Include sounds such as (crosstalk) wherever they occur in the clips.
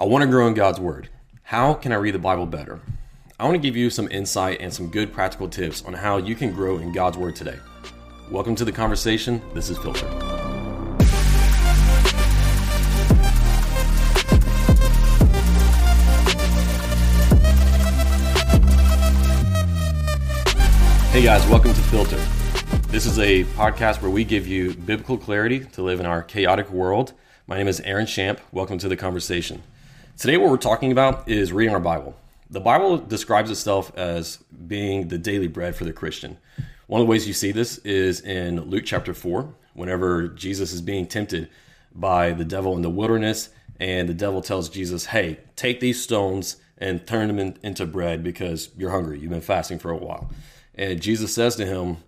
I want to grow in God's Word. How can I read the Bible better? I want to give you some insight and some good practical tips on how you can grow in God's Word today. Welcome to the conversation. This is Filter. Hey guys, welcome to Filter. This is a podcast where we give you biblical clarity to live in our chaotic world. My name is Aaron Shamp. Welcome to the conversation. Today, what we're talking about is reading our Bible. The Bible describes itself as being the daily bread for the Christian. One of the ways you see this is in Luke chapter 4, whenever Jesus is being tempted by the devil in the wilderness, and the devil tells Jesus, Hey, take these stones and turn them in, into bread because you're hungry. You've been fasting for a while. And Jesus says to him,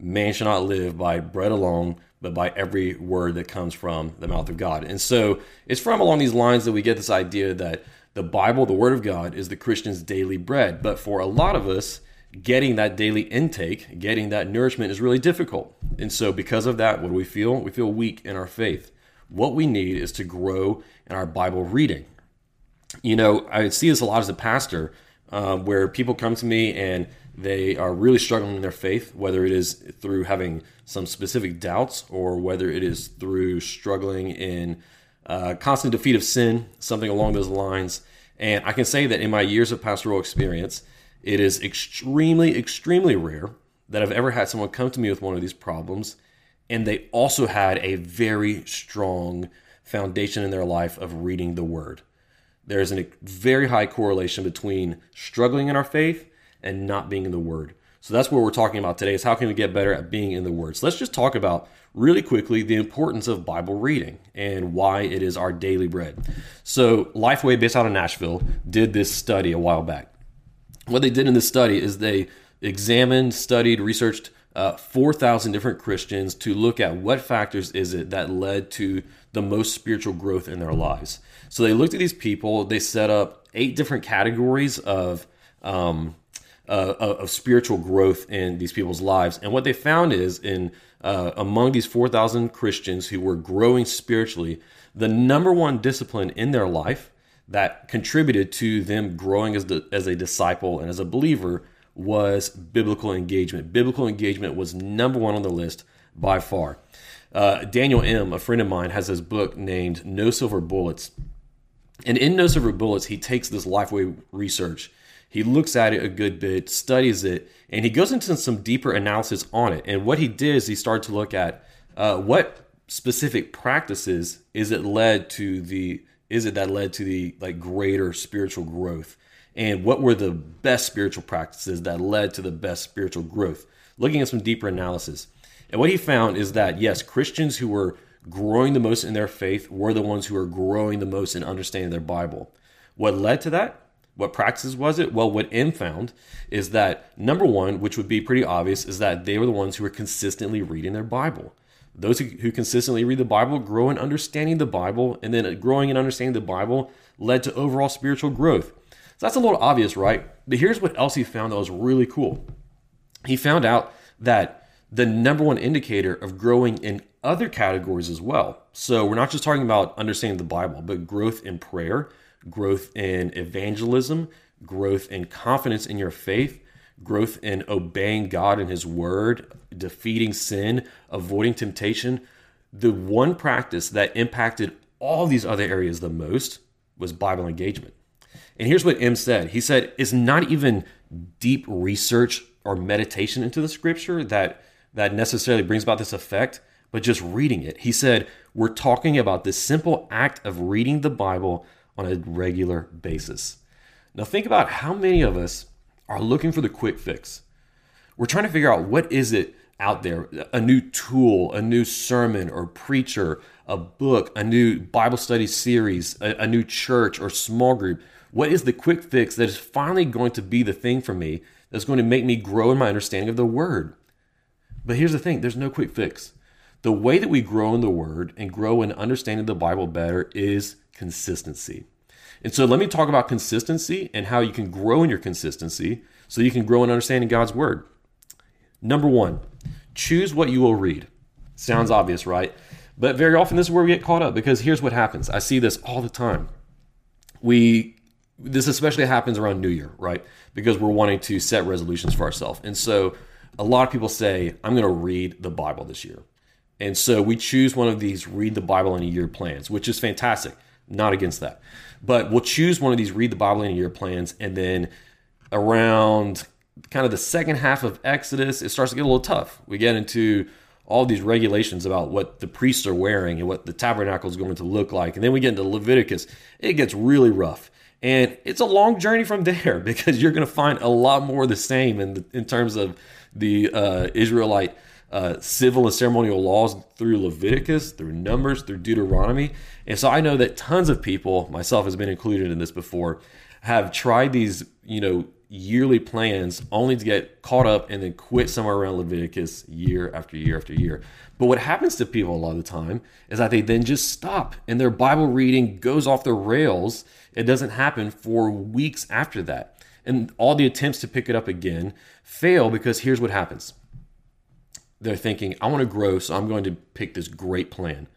Man shall not live by bread alone, but by every word that comes from the mouth of God. And so it's from along these lines that we get this idea that the Bible, the Word of God, is the Christian's daily bread. But for a lot of us, getting that daily intake, getting that nourishment is really difficult. And so, because of that, what do we feel? We feel weak in our faith. What we need is to grow in our Bible reading. You know, I see this a lot as a pastor, uh, where people come to me and they are really struggling in their faith, whether it is through having some specific doubts or whether it is through struggling in uh, constant defeat of sin, something along those lines. And I can say that in my years of pastoral experience, it is extremely, extremely rare that I've ever had someone come to me with one of these problems and they also had a very strong foundation in their life of reading the Word. There's a very high correlation between struggling in our faith and not being in the Word. So that's what we're talking about today is how can we get better at being in the Word. So let's just talk about really quickly the importance of Bible reading and why it is our daily bread. So Lifeway, based out of Nashville, did this study a while back. What they did in this study is they examined, studied, researched uh, 4,000 different Christians to look at what factors is it that led to the most spiritual growth in their lives. So they looked at these people. They set up eight different categories of um, uh, of spiritual growth in these people's lives. And what they found is in uh, among these 4,000 Christians who were growing spiritually, the number one discipline in their life that contributed to them growing as, the, as a disciple and as a believer was biblical engagement. Biblical engagement was number one on the list by far. Uh, Daniel Im, a friend of mine, has this book named No Silver Bullets. And in No Silver Bullets, he takes this Lifeway research he looks at it a good bit, studies it, and he goes into some deeper analysis on it. And what he did is he started to look at uh, what specific practices is it led to the is it that led to the like greater spiritual growth? And what were the best spiritual practices that led to the best spiritual growth? Looking at some deeper analysis. And what he found is that yes christians who were growing the most in their faith were the ones who were growing the most in understanding their bible. What led to that what practices was it? Well, what Im found is that number one, which would be pretty obvious, is that they were the ones who were consistently reading their Bible. Those who, who consistently read the Bible grow in understanding the Bible, and then growing and understanding the Bible led to overall spiritual growth. So that's a little obvious, right? But here's what else he found that was really cool. He found out that the number one indicator of growing in other categories as well. So we're not just talking about understanding the Bible, but growth in prayer, growth in evangelism, growth in confidence in your faith, growth in obeying God and His word, defeating sin, avoiding temptation. The one practice that impacted all these other areas the most was Bible engagement. And here's what Im said He said, It's not even deep research or meditation into the scripture that, that necessarily brings about this effect, but just reading it. He said, We're talking about this simple act of reading the Bible on a regular basis. Now, think about how many of us are looking for the quick fix. We're trying to figure out what is it out there a new tool, a new sermon or preacher, a book, a new Bible study series, a, a new church or small group. What is the quick fix that is finally going to be the thing for me that's going to make me grow in my understanding of the word? But here's the thing there's no quick fix. The way that we grow in the word and grow in understanding the Bible better is consistency. And so let me talk about consistency and how you can grow in your consistency so you can grow in understanding God's word. Number one, choose what you will read. Sounds obvious, right? But very often this is where we get caught up because here's what happens. I see this all the time. we this especially happens around New Year, right? Because we're wanting to set resolutions for ourselves. And so a lot of people say, I'm going to read the Bible this year. And so we choose one of these read the Bible in a year plans, which is fantastic. Not against that. But we'll choose one of these read the Bible in a year plans. And then around kind of the second half of Exodus, it starts to get a little tough. We get into all these regulations about what the priests are wearing and what the tabernacle is going to look like. And then we get into Leviticus. It gets really rough. And it's a long journey from (laughs) there because you're going to find a lot more of the same in, the, in terms of the uh, Israelite uh, civil and ceremonial laws through Leviticus, through Numbers, through Deuteronomy. And so I know that tons of people, myself has been included in this before, have tried these, you know, yearly plans only to get caught up and then quit somewhere around Leviticus year after year after year. But what happens to people a lot of the time is that they then just stop and their Bible reading goes off the rails. It doesn't happen for weeks after that. And all the attempts to pick it up again fail because here's what happens. They're thinking, I want to grow, so I'm going to pick this great plan.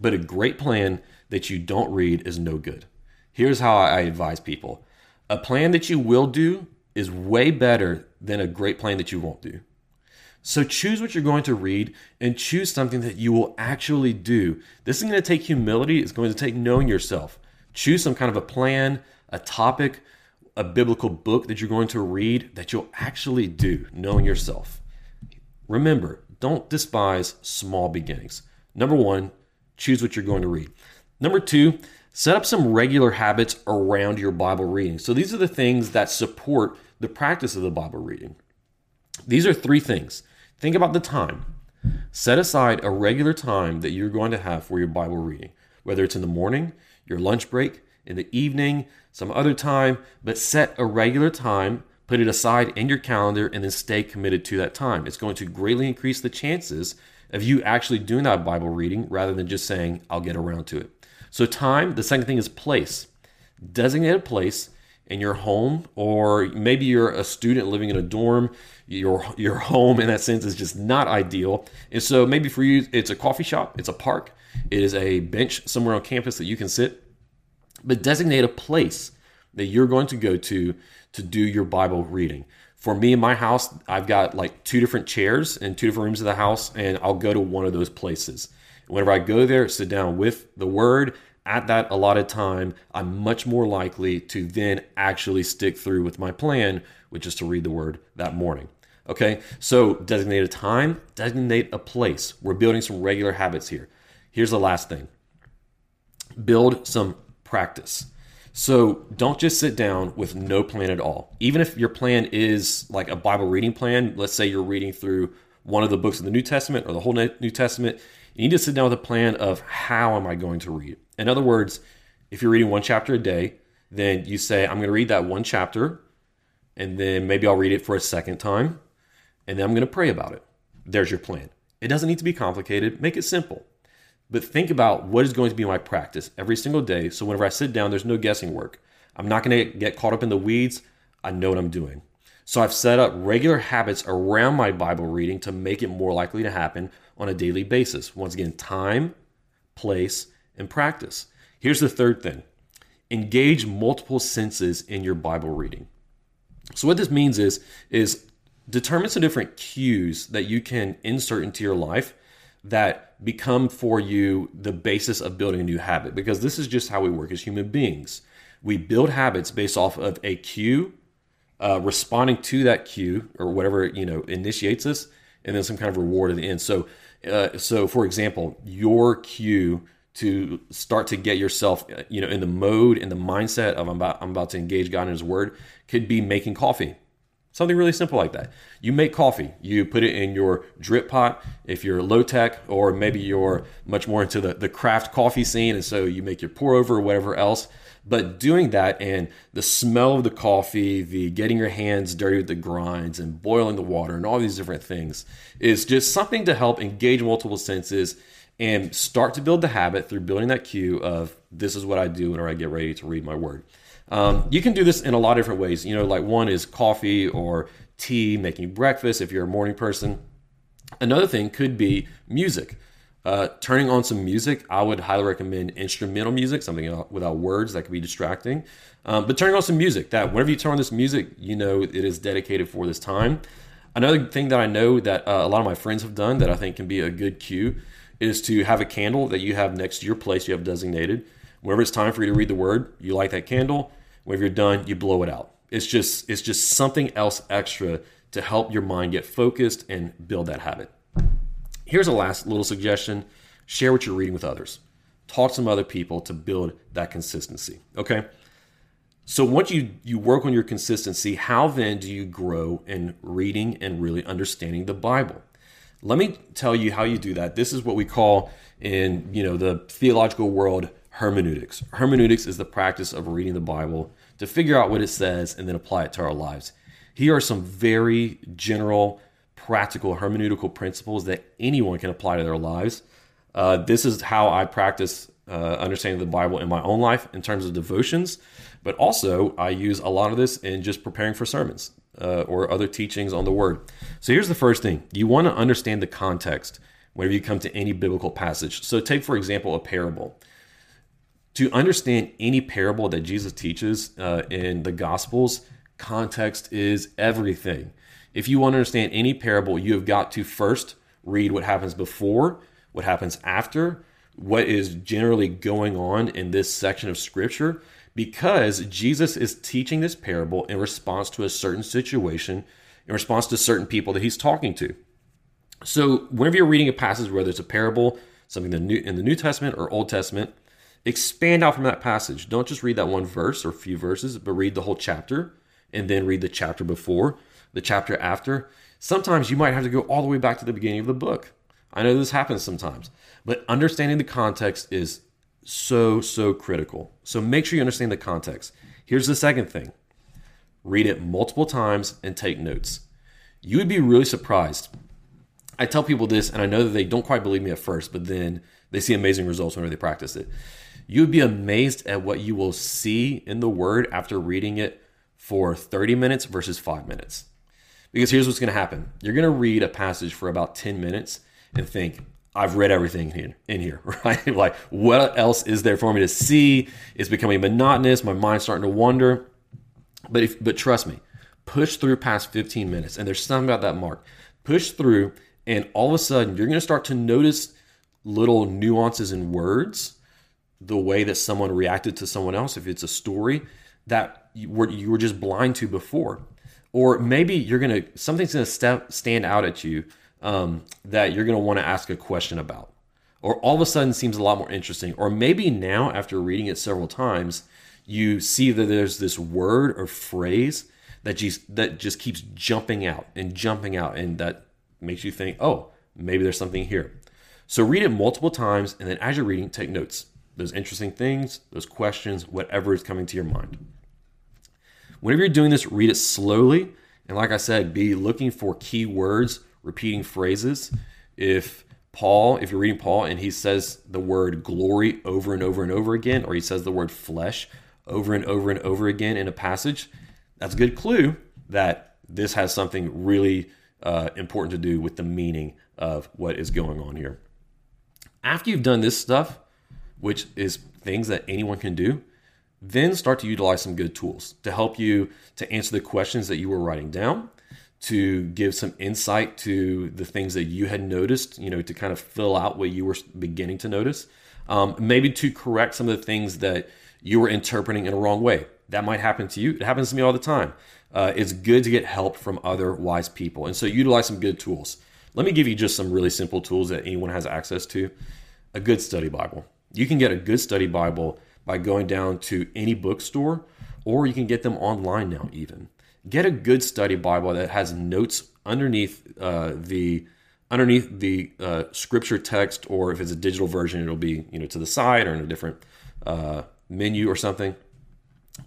But a great plan that you don't read is no good. Here's how I advise people a plan that you will do is way better than a great plan that you won't do. So choose what you're going to read and choose something that you will actually do. This is going to take humility, it's going to take knowing yourself. Choose some kind of a plan, a topic, a biblical book that you're going to read that you'll actually do, knowing yourself. Remember, don't despise small beginnings. Number one, choose what you're going to read. Number two, set up some regular habits around your Bible reading. So these are the things that support the practice of the Bible reading. These are three things. Think about the time. Set aside a regular time that you're going to have for your Bible reading, whether it's in the morning, your lunch break, in the evening, some other time, but set a regular time, put it aside in your calendar, and then stay committed to that time. It's going to greatly increase the chances of you actually doing that Bible reading rather than just saying, I'll get around to it. So, time, the second thing is place. Designate a place in your home, or maybe you're a student living in a dorm. Your, your home, in that sense, is just not ideal. And so, maybe for you, it's a coffee shop, it's a park, it is a bench somewhere on campus that you can sit. But designate a place that you're going to go to to do your Bible reading. For me in my house, I've got like two different chairs in two different rooms of the house, and I'll go to one of those places. Whenever I go there, sit down with the word at that allotted time, I'm much more likely to then actually stick through with my plan, which is to read the word that morning. Okay, so designate a time, designate a place. We're building some regular habits here. Here's the last thing build some practice. So don't just sit down with no plan at all. Even if your plan is like a Bible reading plan, let's say you're reading through one of the books of the New Testament or the whole New Testament, you need to sit down with a plan of how am I going to read. In other words, if you're reading one chapter a day, then you say, I'm going to read that one chapter, and then maybe I'll read it for a second time, and then I'm going to pray about it. There's your plan. It doesn't need to be complicated, make it simple. But think about what is going to be my practice every single day. So whenever I sit down, there's no guessing work. I'm not going to get caught up in the weeds. I know what I'm doing. So I've set up regular habits around my Bible reading to make it more likely to happen on a daily basis. Once again, time, place, and practice. Here's the third thing engage multiple senses in your Bible reading. So what this means is is determine some different cues that you can insert into your life that become for you the basis of building a new habit because this is just how we work as human beings. We build habits based off of a cue, uh, responding to that cue or whatever you know initiates us, and then some kind of reward at the end. So, uh, so for example, your cue to start to get yourself you know in the mode in the mindset of I'm about I'm about to engage God in His Word could be making coffee Something really simple like that. You make coffee, you put it in your drip pot if you're low tech, or maybe you're much more into the, the craft coffee scene, and so you make your pour over or whatever else. But doing that and the smell of the coffee, the getting your hands dirty with the grinds and boiling the water and all these different things is just something to help engage multiple senses and start to build the habit through building that cue of this is what I do whenever I get ready to read my word. Um, you can do this in a lot of different ways. You know, like one is coffee or tea, making breakfast if you're a morning person. Another thing could be music. Uh, turning on some music, I would highly recommend instrumental music, something without words that could be distracting. Um, but turning on some music, that whenever you turn on this music, you know it is dedicated for this time. Another thing that I know that uh, a lot of my friends have done that I think can be a good cue is to have a candle that you have next to your place you have designated. Whenever it's time for you to read the word, you light that candle. Whenever you're done, you blow it out. It's just it's just something else extra to help your mind get focused and build that habit. Here's a last little suggestion share what you're reading with others. Talk to some other people to build that consistency. Okay. So once you, you work on your consistency, how then do you grow in reading and really understanding the Bible? Let me tell you how you do that. This is what we call in you know the theological world hermeneutics. Hermeneutics is the practice of reading the Bible to figure out what it says and then apply it to our lives. Here are some very general practical hermeneutical principles that anyone can apply to their lives. Uh, this is how I practice uh, understanding the Bible in my own life in terms of devotions, but also I use a lot of this in just preparing for sermons uh, or other teachings on the Word. So here's the first thing you want to understand the context whenever you come to any biblical passage. So, take for example a parable. To understand any parable that Jesus teaches uh, in the Gospels, context is everything. If you want to understand any parable, you have got to first read what happens before, what happens after, what is generally going on in this section of scripture, because Jesus is teaching this parable in response to a certain situation, in response to certain people that he's talking to. So, whenever you're reading a passage, whether it's a parable, something in the New Testament or Old Testament, expand out from that passage. Don't just read that one verse or few verses, but read the whole chapter and then read the chapter before the chapter after, sometimes you might have to go all the way back to the beginning of the book. I know this happens sometimes, but understanding the context is so, so critical. So make sure you understand the context. Here's the second thing read it multiple times and take notes. You would be really surprised. I tell people this, and I know that they don't quite believe me at first, but then they see amazing results whenever they practice it. You would be amazed at what you will see in the word after reading it for 30 minutes versus five minutes. Because here's what's going to happen you're going to read a passage for about 10 minutes and think, I've read everything in, in here, (laughs) right? like, what else is there for me to see? It's becoming monotonous. My mind's starting to wander. But if, but trust me, push through past 15 minutes, and there's something about that mark. Push through, and all of a sudden, you're going to start to notice little nuances in words, the way that someone reacted to someone else, if it's a story that you were, you were just blind to before or maybe you're gonna something's gonna step, stand out at you um, that you're gonna want to ask a question about, or all of a sudden seems a lot more interesting, or maybe now after reading it several times, you see that there's this word or phrase that just that just keeps jumping out and jumping out, and that makes you think, oh, maybe there's something here. So read it multiple times, and then as you're reading, take notes. Those interesting things, those questions, whatever is coming to your mind. Whenever you're doing this, read it slowly. And like I said, be looking for key words, repeating phrases. If Paul, if you're reading Paul and he says the word glory over and over and over again, or he says the word flesh over and over and over again in a passage, that's a good clue that this has something really uh, important to do with the meaning of what is going on here. After you've done this stuff, which is things that anyone can do, then start to utilize some good tools to help you to answer the questions that you were writing down, to give some insight to the things that you had noticed, you know, to kind of fill out what you were beginning to notice. Um, maybe to correct some of the things that you were interpreting in a wrong way. That might happen to you. It happens to me all the time. Uh, it's good to get help from other wise people. And so utilize some good tools. Let me give you just some really simple tools that anyone has access to. A good study Bible. You can get a good study Bible by going down to any bookstore, or you can get them online now, even. Get a good study Bible that has notes underneath uh, the underneath the uh, scripture text, or if it's a digital version, it'll be you know to the side or in a different uh, menu or something.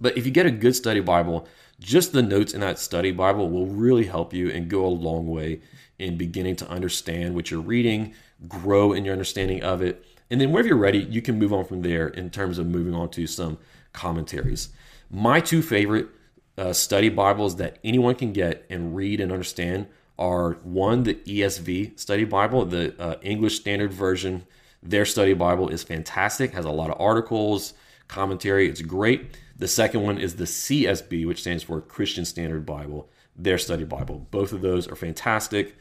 But if you get a good study Bible, just the notes in that study Bible will really help you and go a long way in beginning to understand what you're reading, grow in your understanding of it, and then whenever you're ready, you can move on from there in terms of moving on to some commentaries. My two favorite uh, study Bibles that anyone can get and read and understand are one, the ESV study Bible, the uh, English Standard Version. Their study Bible is fantastic, has a lot of articles, commentary. It's great. The second one is the CSB, which stands for Christian Standard Bible, their study Bible. Both of those are fantastic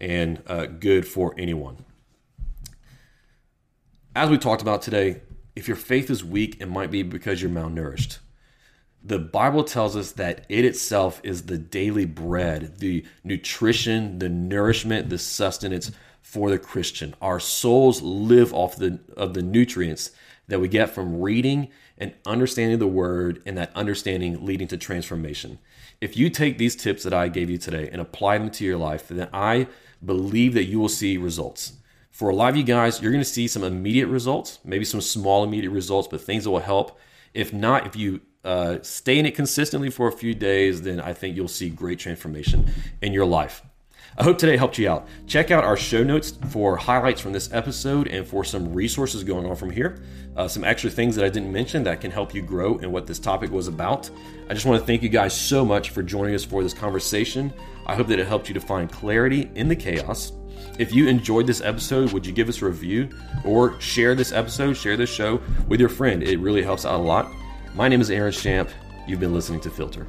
and uh, good for anyone. As we talked about today, if your faith is weak, it might be because you're malnourished. The Bible tells us that it itself is the daily bread, the nutrition, the nourishment, the sustenance for the Christian. Our souls live off the of the nutrients that we get from reading and understanding the word and that understanding leading to transformation. If you take these tips that I gave you today and apply them to your life, then I believe that you will see results. For a lot of you guys, you're going to see some immediate results, maybe some small immediate results, but things that will help. If not, if you uh, stay in it consistently for a few days, then I think you'll see great transformation in your life. I hope today helped you out. Check out our show notes for highlights from this episode and for some resources going on from here. Uh, some extra things that I didn't mention that can help you grow in what this topic was about. I just want to thank you guys so much for joining us for this conversation. I hope that it helped you to find clarity in the chaos. If you enjoyed this episode, would you give us a review or share this episode, share this show with your friend? It really helps out a lot. My name is Aaron Shamp. You've been listening to Filter.